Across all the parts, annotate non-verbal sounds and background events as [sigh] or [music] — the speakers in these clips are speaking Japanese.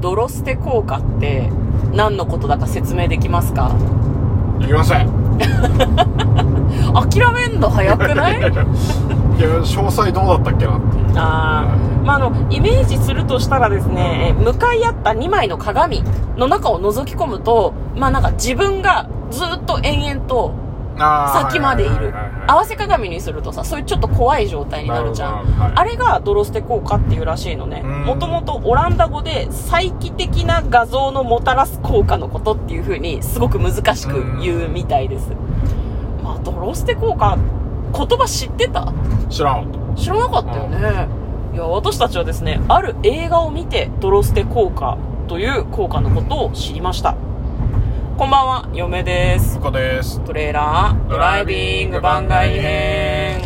ドロステ効果って何のことだか説明できますか？いきません。諦めんの早くない？[laughs] いや詳細どうだったっけなってあー。まあ、あのイメージするとしたらですねえ向かい合った2枚の鏡の中を覗き込むとまあなんか自分がずっと延々と先までいる。合わせ鏡にするとさそういうちょっと怖い状態になるじゃん。はいあれがドロステ効果っていうらしいのね。うん。もともとオランダ語で再帰的な画像のもたらす効果のことっていう風にすごく難しく言うみたいです。まあドロステ効果言葉知ってた？知らん。知らなかったよね。いや私たちはですねある映画を見てドロステ効果という効果のことを知りましたこんばんは嫁です。そこです。トレーラードライビング番外編。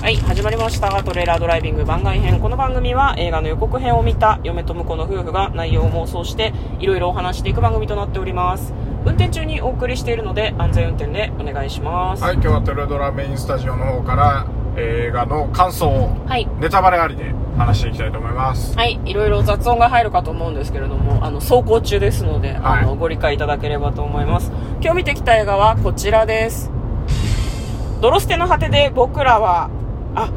はい始まりました。トレーラードライビング番外編。この番組は映画の予告編を見た嫁と婿の夫婦が内容を妄想していろいろお話していく番組となっております。運転中にお送りしているので安全運転でお願いします。はい今日はテレドラメインスタジオの方から映画の感想をはい。ネタバレありで話していきたいと思いますはい、いろいろ雑音が入るかと思うんですけれども、あの、走行中ですので、はいあの、ご理解いただければと思います。今日見てきた映画はこちらです。ドロステの果てで僕らは、あ、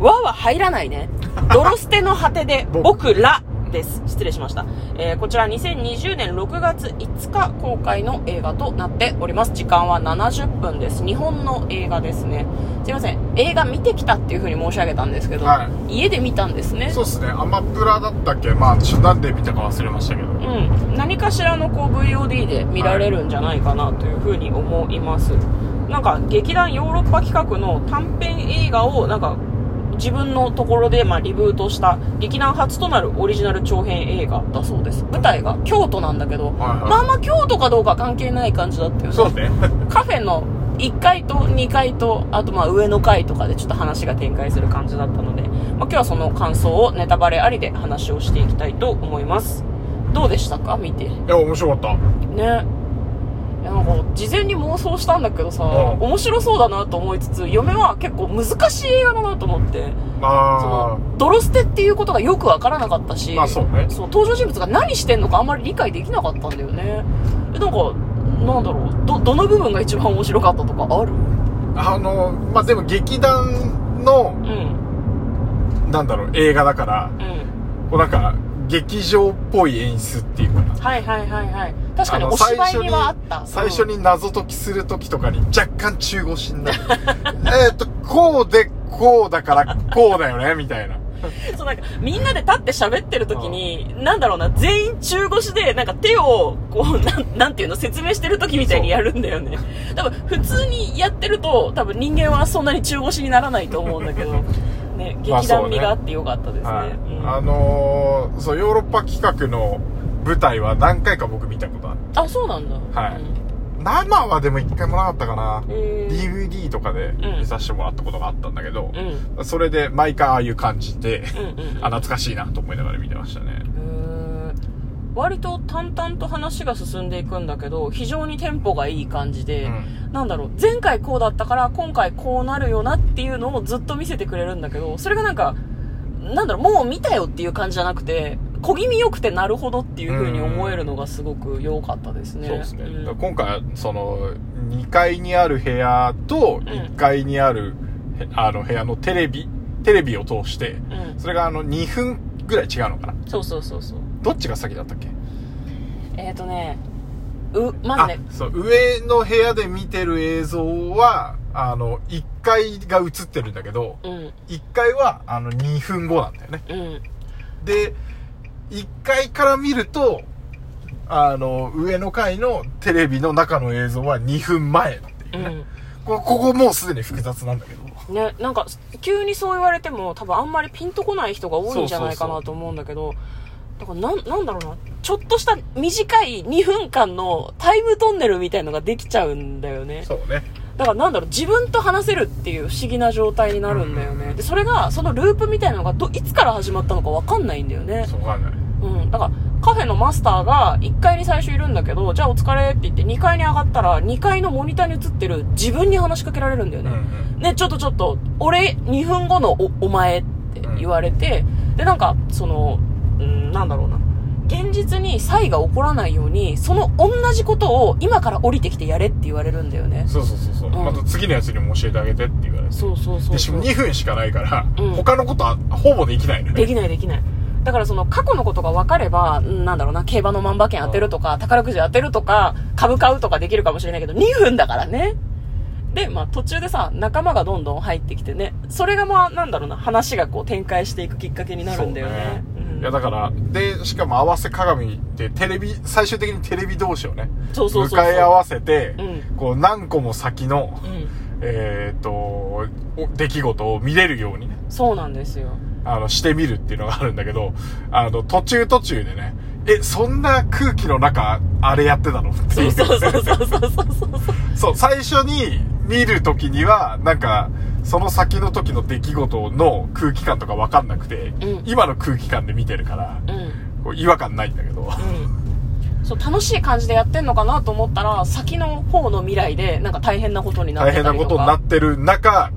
和は入らないね。[laughs] ドロステの果てで僕らです。失礼しました。えーこちら2020年6月5日公開の映画となっております。時間は70分です。日本の映画ですね。すいません。映画見てきたっていう風に申し上げたんですけど、は家で見たんですね。そうですねアマプラだったっけ？まあちょなんで見たか忘れましたけどうん、何かしらのこう VOD で見られるんじゃないかなというふうに思います、なんか劇団ヨーロッパ企画の短編映画をなんか自分のところでまあリブートした劇団初となるオリジナル長編映画だそうです。舞台が京都なんだけど、はいはい。まあまあ京都かどうか関係ない感じだったよね。そうね。[laughs] カフェの1階と2階とあとまあ上の階とかでちょっと話が展開する感じだったので、まあ、今日はその感想をネタバレありで話をしていきたいと思います。どうでしたか？見て。ねいや面白かった。いやなんか事前に妄想したんだけどさ、うん。面白そうだなと思いつつ嫁は結構難しい映画だなと思って。そあのドロステっていうことがよくわからなかったし、まあそうね。そう登場人物が何してんのかあんまり理解できなかったんだよね。えなんかなんだろうどどの部分が一番面白かったとかある？ああのまあでも劇団のうん。なんだろう映画だからうん。こうなんか劇場っぽい演出っていうかな。はいはいはいはい確かにお芝居にはあった。最初に謎解きする時とかに若干中腰になる。[laughs] えっとこうでこうだからこうだよねみたいな。うんそうなんかみんなで立って喋ってる時になんだろうな全員中腰でなんか手をこうなんなんていうの説明してる時みたいにやるんだよね。多分普通にやってると多分人間はそんなに中腰にならないと思うんだけど。[laughs] ねまあ劇団味があってよかったですね、はい。うん。あのーそうヨーロッパ企画の舞台は何回か僕見たことあるあそうなんだ。はい。うん。生はでも一回もなかったかな。へー DVD とかでうん見させてもらったことがあったんだけどう、ん。それで毎回ああいう感じで、うんうんうん。あ懐かしいなと思いながら見てましたね。割と淡々と話が進んでいくんだけど非常にテンポがいい感じで、うん。なんだろう前回こうだったから今回こうなるよなっていうのをずっと見せてくれるんだけどそれがなんかなんだろうもう見たよっていう感じじゃなくて小気味良くてなるほどっていう風に思えるのがすごく良かったですね。そうですね、ん。だから今回はその2階にある部屋と1階にある、へあの部屋のテレビテレビを通してうん。それがあの2分ぐらい違うのかな？そうそうそうそう。どっちが先だったっけ？えっ、ー、とねうまずね。あそう上の部屋で見てる映像はあの1階が映ってるんだけどうん。1階はあの2分後なんだよね。うん。で1階から見るとあの上の階のテレビの中の映像は2分前っていうね、うん。こここもうすでに複雑なんだけど。ね、なんか急にそう言われても多分あんまりピンとこない人が多いんじゃないかなと思うんだけどだからなんなんだろうな。ちょっとした短い2分間のタイムトンネルみたいのができちゃうんだよね。そうねだからなんだろう自分と話せるっていう不思議な状態になるんだよね。でそれがそのループみたいなのがどいつから始まったのか分かんないんだよね。そうわかんない。うん、だからカフェのマスターが1階に最初いるんだけどじゃあお疲れって言って2階に上がったら2階のモニターに映ってる自分に話しかけられるんだよね、うんね、ちょっとちょっと、俺2分後のおお前って言われて、で、なんか、その、うん、なんだろうな。現実に差異が起こらないようにその同じことを今から降りてきてやれって言われるんだよね。そうそうそうそう、うん。また次のやつにも教えてあげてって言われてそうそうそうでしかも2分しかないから、うん。他のことはほぼできないのね。できないできない。だからその過去のことが分かれば、んなんだろうな、競馬の万馬券当てるとか、宝くじ当てるとか、株買うとかできるかもしれないけど、2分だからね。で、まあ途中でさ、仲間がどんどん入ってきてね、それがまあなんだろうな、話がこう展開していくきっかけになるんだよね。うんいやだからでしかも合わせ鏡ってテレビ最終的にテレビ同士をねそうそうそうそう向かい合わせて、うんこう何個も先の、うん。えっ、とお出来事を見れるようにねそうなんですよ。あのしてみるっていうのがあるんだけどあの途中途中でねえそんな空気の中あれやってたの？っていううそそうそうそうそうそうそう。[laughs] そう最初に見る時にはなんかその先の時の出来事の空気感とか分かんなくて、うん今の空気感で見てるからうん。こう違和感ないんだけど、うん。そう、楽しい感じでやってんのかなと思ったら、先の方の未来で、なんか大変なことになっ大変なてたりとか。ことになってる中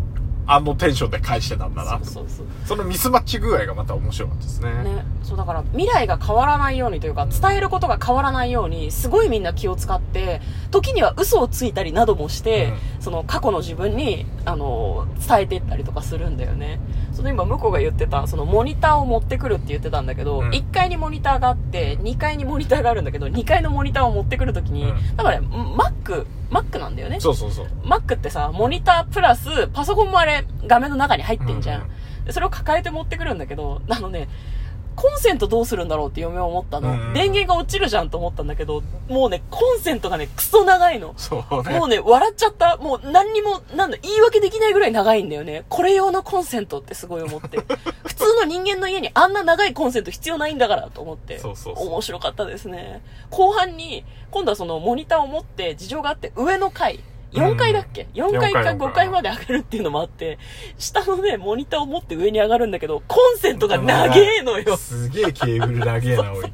あのテンションで返してたんだなそうそうそう。そのミスマッチ具合がまた面白かったですねね、そうだから未来が変わらないようにというか伝えることが変わらないようにすごいみんな気を使って時には嘘をついたりなどもして、その過去の自分にあの伝えていったりとかするんだよね。その今向こうが言ってたそのモニターを持ってくるって言ってたんだけど、うん。1階にモニターがあって2階にモニターがあるんだけど2階のモニターを持ってくるときに、うん。だからね Mac Mac なんだよね。そうそうそう。Mac ってさ、モニタープラス、パソコンもあれ、画面の中に入ってんじゃん。うん。でそれを抱えて持ってくるんだけど、あのね、コンセントどうするんだろうって嫁は思ったの。うん電源が落ちるじゃんと思ったんだけど、もうね、コンセントがね、クソ長いの。そうねもうね、笑っちゃった。もう何にも、なんだ、言い訳できないぐらい長いんだよね。これ用のコンセントってすごい思って。[laughs] 普通の人間の家にあんな長いコンセント必要ないんだからと思って。そうそうそう面白かったですね。後半に、今度はそのモニターを持って事情があって、上の階、4階だっけ、うん ?4 階か4階5階まで上がるっていうのもあって、下のね、モニターを持って上に上がるんだけど、コンセントが長えのよ。すげえケーブル長えな [laughs] おい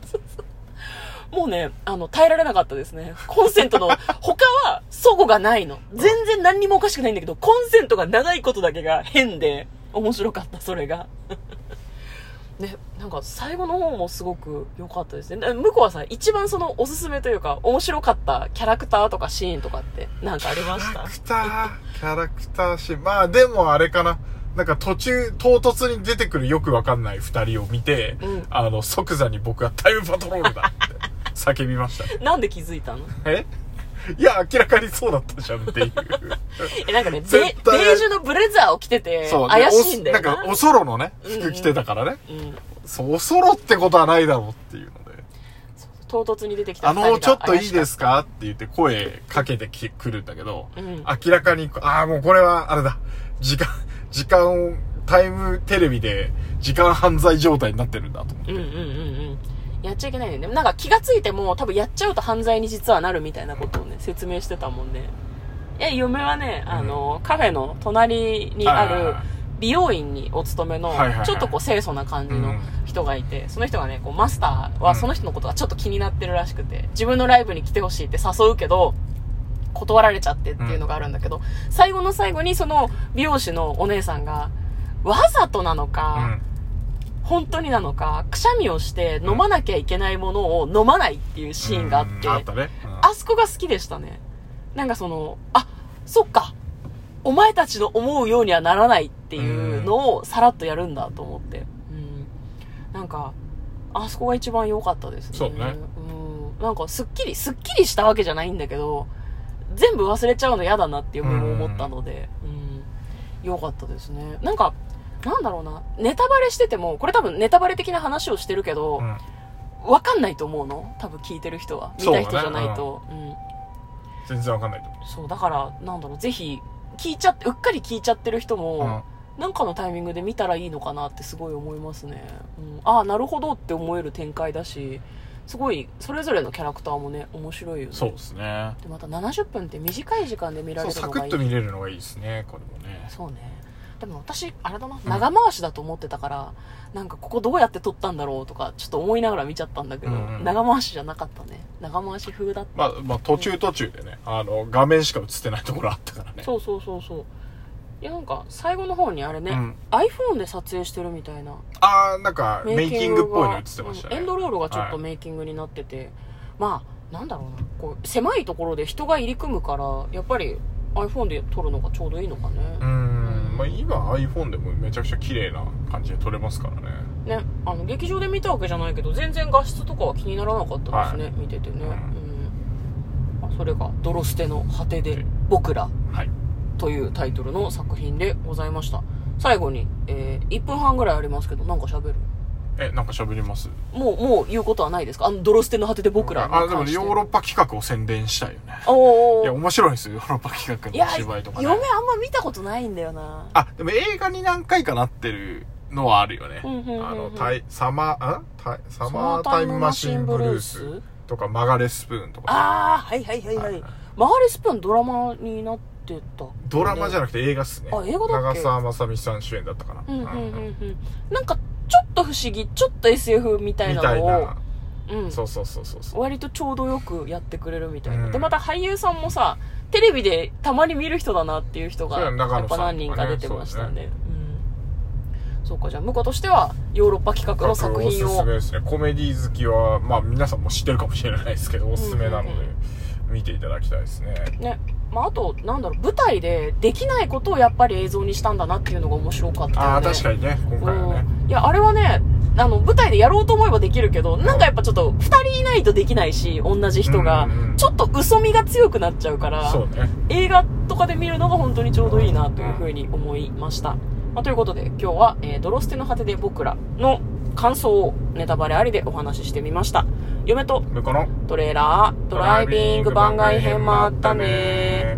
もうね、あの、耐えられなかったですね。コンセントの、[laughs] 他は、齟齬がないの。全然何にもおかしくないんだけど、コンセントが長いことだけが変で、面白かった、それが。ね、なんか最後の方もすごく良かったですね。で向こうはさ、一番そのおすすめというか、面白かったキャラクターとかシーンとかって、なんかありました？キャラクターキャラクターしまあでもあれかな。なんか途中唐突に出てくるよくわかんない二人を見て、うん。あの即座に僕はタイムパトロールだって叫びました。[laughs] なんで気づいたの？え？[laughs] いや明らかにそうだったじゃんっていう。[laughs] え、なんかね、ベージュのブレザーを着てて、怪しいんだよおなんかおそろのね服着てたからね、うん。そうおそろってことはないだろうっていうので。唐突に出てきたあのちょっといいですか？って言って声かけてきくるんだけど、うん。明らかにああもうこれはあれだ。時間時間をタイムテレビで時間犯罪状態になってるんだと思って。うんうんうんうん。やっちゃいけないね。でもなんか気がついても多分やっちゃうと犯罪に実はなるみたいなことをね、説明してたもんね。え、嫁はね、あの、カフェの隣にあるあ美容院にお勤めのちょっとこう清楚な感じのうん。人がいて、その人がね、こうマスターはその人のことがちょっと気になってるらしくて、自分のライブに来てほしいって誘うけど、断られちゃってっていうのがあるんだけど、最後の最後にその美容師のお姉さんが、わざとなのか、本当になのか、くしゃみをして飲まなきゃいけないものを飲まないっていうシーンがあって、うんあったね、うんあそこが好きでしたね。なんかその、あ、そっか、お前たちの思うようにはならないっていうのをさらっとやるんだと思って。うん。なんか、あそこが一番良かったですね。そうねうん。なんかすっきり、すっきりしたわけじゃないんだけど、全部忘れちゃうの嫌だなっていう思ったので、うん。良かったですね。なんか、なんだろうな、ネタバレしてても、これ多分ネタバレ的な話をしてるけど、うんわかんないと思うの？多分聞いてる人は。見た人じゃないと。うん。全然わかんないと思そう、だから、なんだろう、ぜひ、聞いちゃって、うっかり聞いちゃってる人う、も、なんかのタイミングで見たらいいのかなってすごい思いますね。うん、ああ、なるほどって思える展開だし、すごい、それぞれのキャラクターもね、面白いよね。そうですねで、また70分って短い時間で見られるのがいい。サクッと見れるのがいいですねこれもねそうね。でも私、あれだな、長回しだと思ってたから、なんかここどうやって撮ったんだろうとか、ちょっと思いながら見ちゃったんだけど、うんうん。長回しじゃなかったね。長回し風だった。まあ、まあ途中途中でねあの画面しか映ってないところあったからね。そうそうそうそう。いやなんか最後の方にあれね、うん。iPhone で撮影してるみたいな。ああなんかメイキングっぽいのが映ってましたね、うん。エンドロールがちょっとはい。メイキングになってて、まあなんだろうな。こう狭いところで人が入り組むからやっぱり iPhone で撮るのがちょうどいいのかね、うーん、まあ、今 iPhone でもめちゃくちゃ綺麗な感じで撮れますからね。ねあの劇場で見たわけじゃないけど全然画質とかは気にならなかったですね、はい。見ててね、うん。それが「泥捨ての果てで僕ら。はい」というタイトルの作品でございました。最後に、えー1分半ぐらいありますけどなんか喋る？えなんか喋ります？もうもう言うことはないですか？あの泥捨ての果てで僕らにあでもヨーロッパ企画を宣伝したいよね。おー。いや面白いんですよ。ヨーロッパ企画の芝居とかね。嫁あんま見たことないんだよな。あでも映画に何回かなってるのはあるよね、うんあのタイサマーんタイサマータイムマシンブルースとかマガレスプーンとか。ああはいはいはいはい。マガレスプーンドラマになってたドラマじゃなくて映画っすね。あ映画だっけ？長澤まさみさん主演だったかな、うんうんうんうん。うんなんかと不思議ちょっと SF みたいみなのをな。うん。そうそうそうそうそう。割とちょうどよくやってくれるみたいな、うん。でまた俳優さんもさテレビでたまに見る人だなっていう人がそうやっぱ何人か出てましたねうん。そうかじゃあ向こうとしてはヨーロッパ企画の作品おすすをめですね。コメディ好きはまあ皆さんも知ってるかもしれないですけどおすすめなのでうんうん。見ていただきたいですね。ねまあ、あとなんだろう舞台でできないことをやっぱり映像にしたんだなっていうのが面白かったよね。ああ確かにね今回はね。うん。いやあれはねあの舞台でやろうと思えばできるけどなんかやっぱちょっと2人いないとできないし同じ人が、ちょっと嘘みが強くなっちゃうからそうね。映画とかで見るのが本当にちょうどいいなというふうに思いました、まあということで今日は、えードロステの果てで僕ら」の感想をネタバレありでお話ししてみました。嫁とトレーラードライビング番外編もあったね